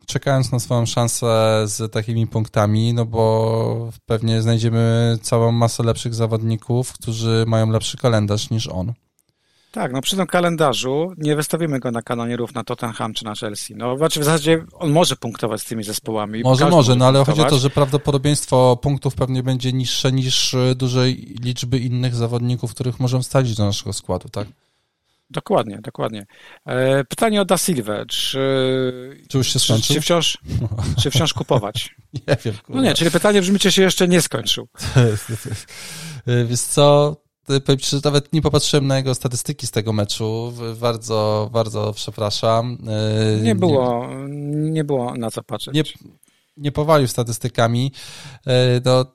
czekając na swoją szansę z takimi punktami, no bo pewnie znajdziemy całą masę lepszych zawodników, którzy mają lepszy kalendarz niż on. Tak, no przy tym kalendarzu nie wystawimy go na kanonierów na Tottenham czy na Chelsea. No znaczy w zasadzie on może punktować z tymi zespołami. Może, może, no ale punktować. chodzi o to, że prawdopodobieństwo punktów pewnie będzie niższe niż dużej liczby innych zawodników, których możemy wstawić do naszego składu, tak? Dokładnie, dokładnie. E, pytanie o Da Silva. Czy, czy już się skończył? Czy, wciąż, czy wciąż kupować? nie wiem. Kurwa. No nie, czyli pytanie brzmi, czy się jeszcze nie skończył. Wiesz co, powiem ci, że nawet nie popatrzyłem na jego statystyki z tego meczu. Bardzo, bardzo przepraszam. E, nie było, nie, nie było na co patrzeć. Nie, nie powalił statystykami. E, no,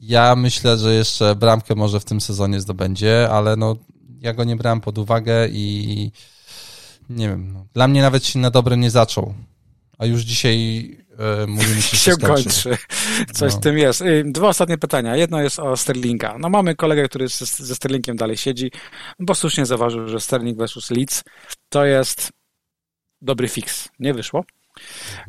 ja myślę, że jeszcze bramkę może w tym sezonie zdobędzie, ale no, ja go nie brałem pod uwagę i nie wiem, no, dla mnie nawet się na dobre nie zaczął. A już dzisiaj e, mówimy się, się kończy. Coś no. w tym jest. Y, dwa ostatnie pytania. Jedno jest o Sterlinga. No mamy kolegę, który ze Sterlingiem dalej siedzi, bo słusznie zauważył, że Sterling versus Leeds to jest dobry fix. Nie wyszło.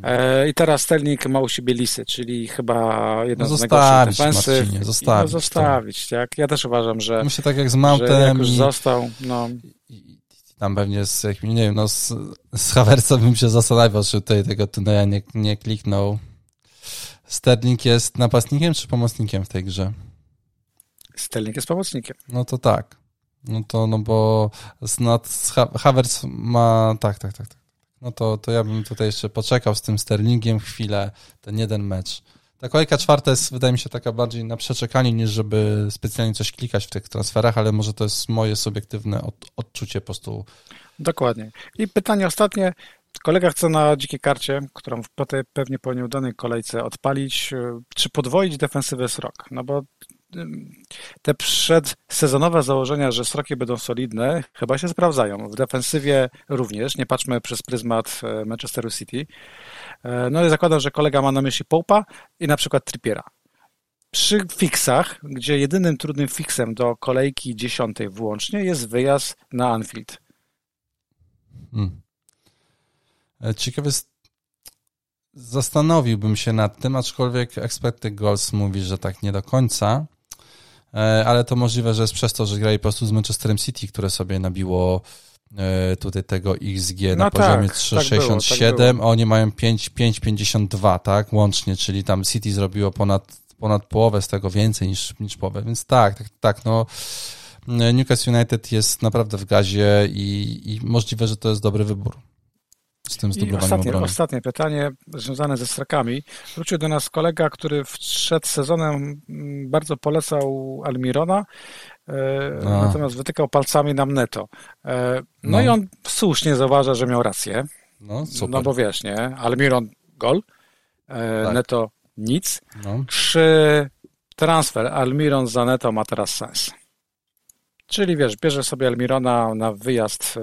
E, I teraz Sterling ma u siebie Lisy, czyli chyba jedna no z najgorszych defensyw. Marcinie, zostawić, no zostawić tak. Ja też uważam, że Myślę tak jak z Mountem już i... został, no... Tam pewnie z jakimś, nie wiem, no z, z bym się zastanawiał, czy tutaj tego tunela nie, nie kliknął. Sterling jest napastnikiem czy pomocnikiem w tej grze? Sterling jest pomocnikiem. No to tak. No to, no bo z, nad, Havertz ma, tak, tak, tak, tak. No to, to ja bym tutaj jeszcze poczekał z tym Sterlingiem chwilę, ten jeden mecz. Ta kolejka czwarta jest, wydaje mi się, taka bardziej na przeczekanie, niż żeby specjalnie coś klikać w tych transferach, ale może to jest moje subiektywne od, odczucie po prostu. Dokładnie. I pytanie ostatnie. Kolega chce na dzikiej karcie, którą pewnie po nieudanej kolejce odpalić, czy podwoić defensywę Srok? No bo te przedsezonowe założenia, że sroki będą solidne, chyba się sprawdzają. W defensywie również, nie patrzmy przez pryzmat e, Manchesteru City. E, no i zakładam, że kolega ma na myśli Popa i na przykład Trippiera. Przy fixach, gdzie jedynym trudnym fixem do kolejki dziesiątej włącznie jest wyjazd na Anfield. Hmm. E, ciekawe zastanowiłbym się nad tym, aczkolwiek expected goals mówi, że tak nie do końca. E, ale to możliwe, że jest przez to, że grali po prostu z Manchesterem City, które sobie nabiło e, tutaj tego XG no na tak, poziomie 3,67, tak tak oni mają 5,52, tak, łącznie, czyli tam City zrobiło ponad, ponad połowę z tego więcej niż, niż połowę, więc tak, tak, tak, no. Newcastle United jest naprawdę w gazie i, i możliwe, że to jest dobry wybór z tym zdobywaniem ostatnie, obrony. ostatnie pytanie związane ze strakami. Wrócił do nas kolega, który przed sezonem mm, bardzo polecał Almirona, e, no. natomiast wytykał palcami nam Neto. E, no, no, i on słusznie zauważa, że miał rację. No, super. no bo wiesz, nie? Almiron gol, e, tak. Neto nic. No. Czy transfer Almiron za Neto ma teraz sens? Czyli wiesz, bierze sobie Almirona na wyjazd, e,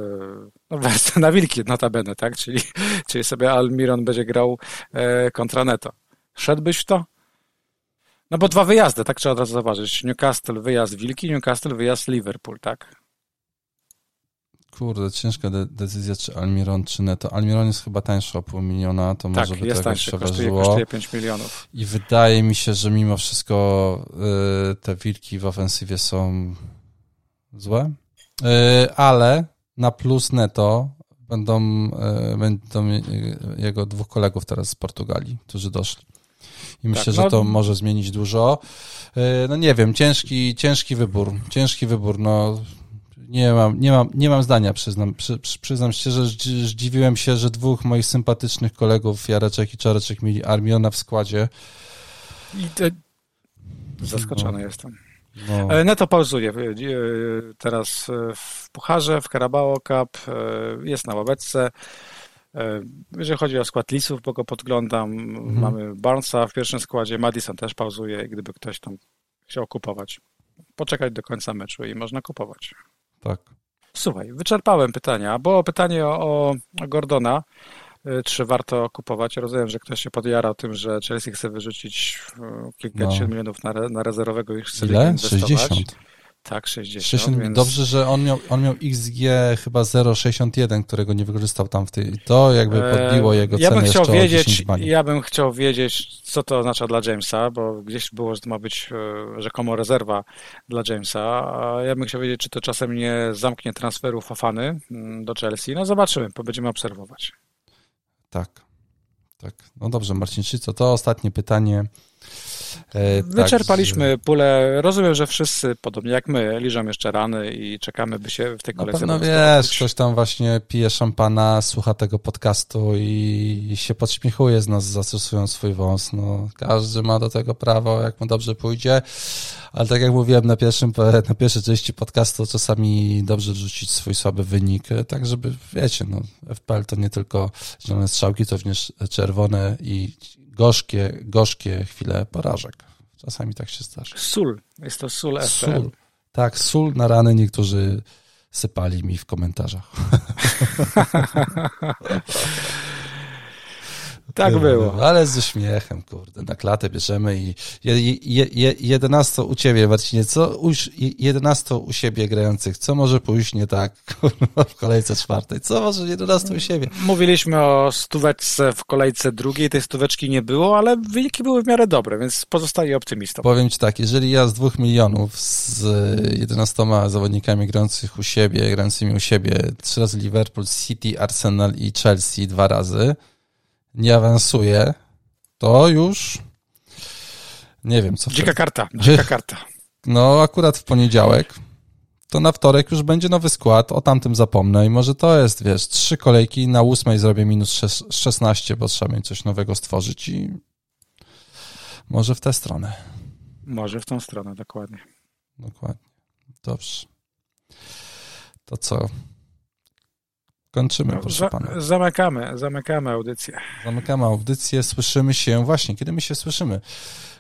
no na wilki notabene, tak? Czyli, czyli sobie Almiron będzie grał e, kontra Neto. Szedłbyś w to? No bo dwa wyjazdy, tak trzeba od razu zauważyć. Newcastle wyjazd Wilki, Newcastle wyjazd Liverpool, tak? Kurde, ciężka de decyzja, czy Almiron, czy Neto. Almiron jest chyba tańszy o pół miliona, to tak, może by jest to tańszy, kosztuje, kosztuje 5 milionów. I wydaje mi się, że mimo wszystko y, te wilki w ofensywie są złe, e, ale na plus netto będą, e, będą jego dwóch kolegów teraz z Portugalii, którzy doszli. I myślę, tak, no... że to może zmienić dużo. E, no nie wiem, ciężki, ciężki wybór. Ciężki wybór. No, nie mam, nie mam, nie mam zdania, przyznam, przy, przyznam szczerze, że zdziwiłem się, że dwóch moich sympatycznych kolegów, Jareczek i Czareczek, mieli Armiona w składzie. I te... Zaskoczony no. jestem. No. E, Neto pauzuje e, teraz w Pucharze, w Carabao Cup, e, jest na ławeczce. Jeżeli chodzi o skład Lisów, bo go podglądam, mhm. mamy Barnesa w pierwszym składzie, Madison też pauzuje, gdyby ktoś tam chciał kupować. Poczekać do końca meczu i można kupować. Tak. Słuchaj, wyczerpałem pytania. Było pytanie o, o Gordona. Y, czy warto kupować. Rozumiem, że ktoś się podjarał tym, że Chelsea chce wyrzucić y, kilkadziesiąt no. milionów na, na rezerwowego i chce Ile? inwestować. 60. Tak, 60. 60 więc... Dobrze, że on miał, on miał XG chyba 0,61, którego nie wykorzystał tam w tej. To jakby e, podbiło jego ja cenę bym chciał wiedzieć, Ja bym chciał wiedzieć, co to oznacza dla Jamesa, bo gdzieś było, że to ma być e, rzekomo rezerwa dla Jamesa. A ja bym chciał wiedzieć, czy to czasem nie zamknie transferu Fafany mm, do Chelsea. No zobaczymy, bo będziemy obserwować. Tak, tak. No dobrze, Marcin, czy co? To ostatnie pytanie. E, Wyczerpaliśmy tak, pulę. Rozumiem, że wszyscy, podobnie jak my, liżą jeszcze rany i czekamy, by się w tej kolejce... No wiesz, ktoś tam właśnie pije szampana, słucha tego podcastu i, i się podśmiechuje z nas, zastosując swój wąs. No, każdy ma do tego prawo, jak mu dobrze pójdzie. Ale tak jak mówiłem na, pierwszym, na pierwszej części podcastu, czasami dobrze wrzucić swój słaby wynik, tak żeby, wiecie, no, FPL to nie tylko zielone strzałki, to również czerwone i gorzkie, gorzkie chwile porażek. Czasami tak się zdarza. Sól, jest to sól FPL. Sól. Tak, sól na rany niektórzy sypali mi w komentarzach. Tak było. Ale z uśmiechem, kurde, na klatę bierzemy i je, je, je, 11 u ciebie, Marcinie, co u, 11 u siebie grających, co może pójść nie tak w kolejce czwartej? Co może 11 u siebie? Mówiliśmy o stóweczce w kolejce drugiej, tej stóweczki nie było, ale wyniki były w miarę dobre, więc pozostaje optymistą. Powiem ci tak, jeżeli ja z dwóch milionów z 11 zawodnikami grających u siebie, grającymi u siebie, trzy razy Liverpool, City, Arsenal i Chelsea dwa razy, nie awansuje, to już nie wiem co. Dzika karta, dzika karta. No akurat w poniedziałek, to na wtorek już będzie nowy skład, o tamtym zapomnę i może to jest, wiesz, trzy kolejki, na ósmej zrobię minus 16, bo trzeba mieć coś nowego stworzyć i może w tę stronę. Może w tą stronę, dokładnie. Dokładnie. Dobrze. To co? Kończymy, no, proszę pana. Zamykamy, zamykamy audycję. Zamykamy audycję, słyszymy się właśnie. Kiedy my się słyszymy?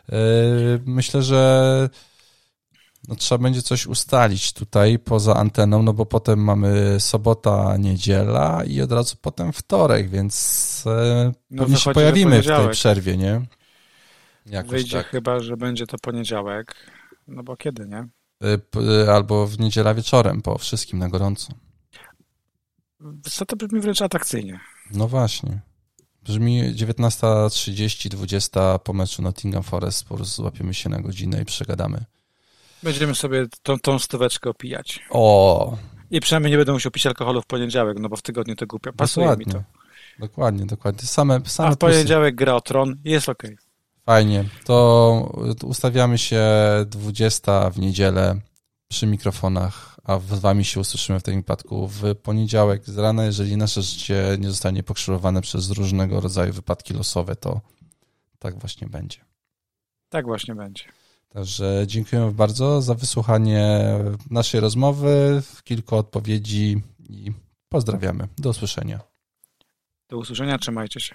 Yy, myślę, że no, trzeba będzie coś ustalić tutaj poza anteną, no bo potem mamy sobota, niedziela i od razu potem wtorek, więc yy, no, pewnie się pojawimy w tej przerwie, nie? Jakoś Wyjdzie tak. chyba, że będzie to poniedziałek, no bo kiedy, nie? Yy, albo w niedziela wieczorem, po wszystkim na gorąco. Co to brzmi wręcz atrakcyjnie. No właśnie. Brzmi 19.30, 20 po meczu Nottingham Forest, po prostu złapiemy się na godzinę i przegadamy. Będziemy sobie tą, tą stóweczkę opijać. O! I przynajmniej nie będę musiał pić alkoholu w poniedziałek, no bo w tygodniu to głupio. Pasuje dokładnie. mi to. Dokładnie, dokładnie. Same, same A w poniedziałek gra o tron, jest ok. Fajnie. To ustawiamy się 20 w niedzielę przy mikrofonach, a z Wami się usłyszymy w tym wypadku w poniedziałek z rana. Jeżeli nasze życie nie zostanie pokrzyżowane przez różnego rodzaju wypadki losowe, to tak właśnie będzie. Tak właśnie będzie. Także dziękujemy bardzo za wysłuchanie naszej rozmowy, kilka odpowiedzi i pozdrawiamy. Do usłyszenia. Do usłyszenia, trzymajcie się.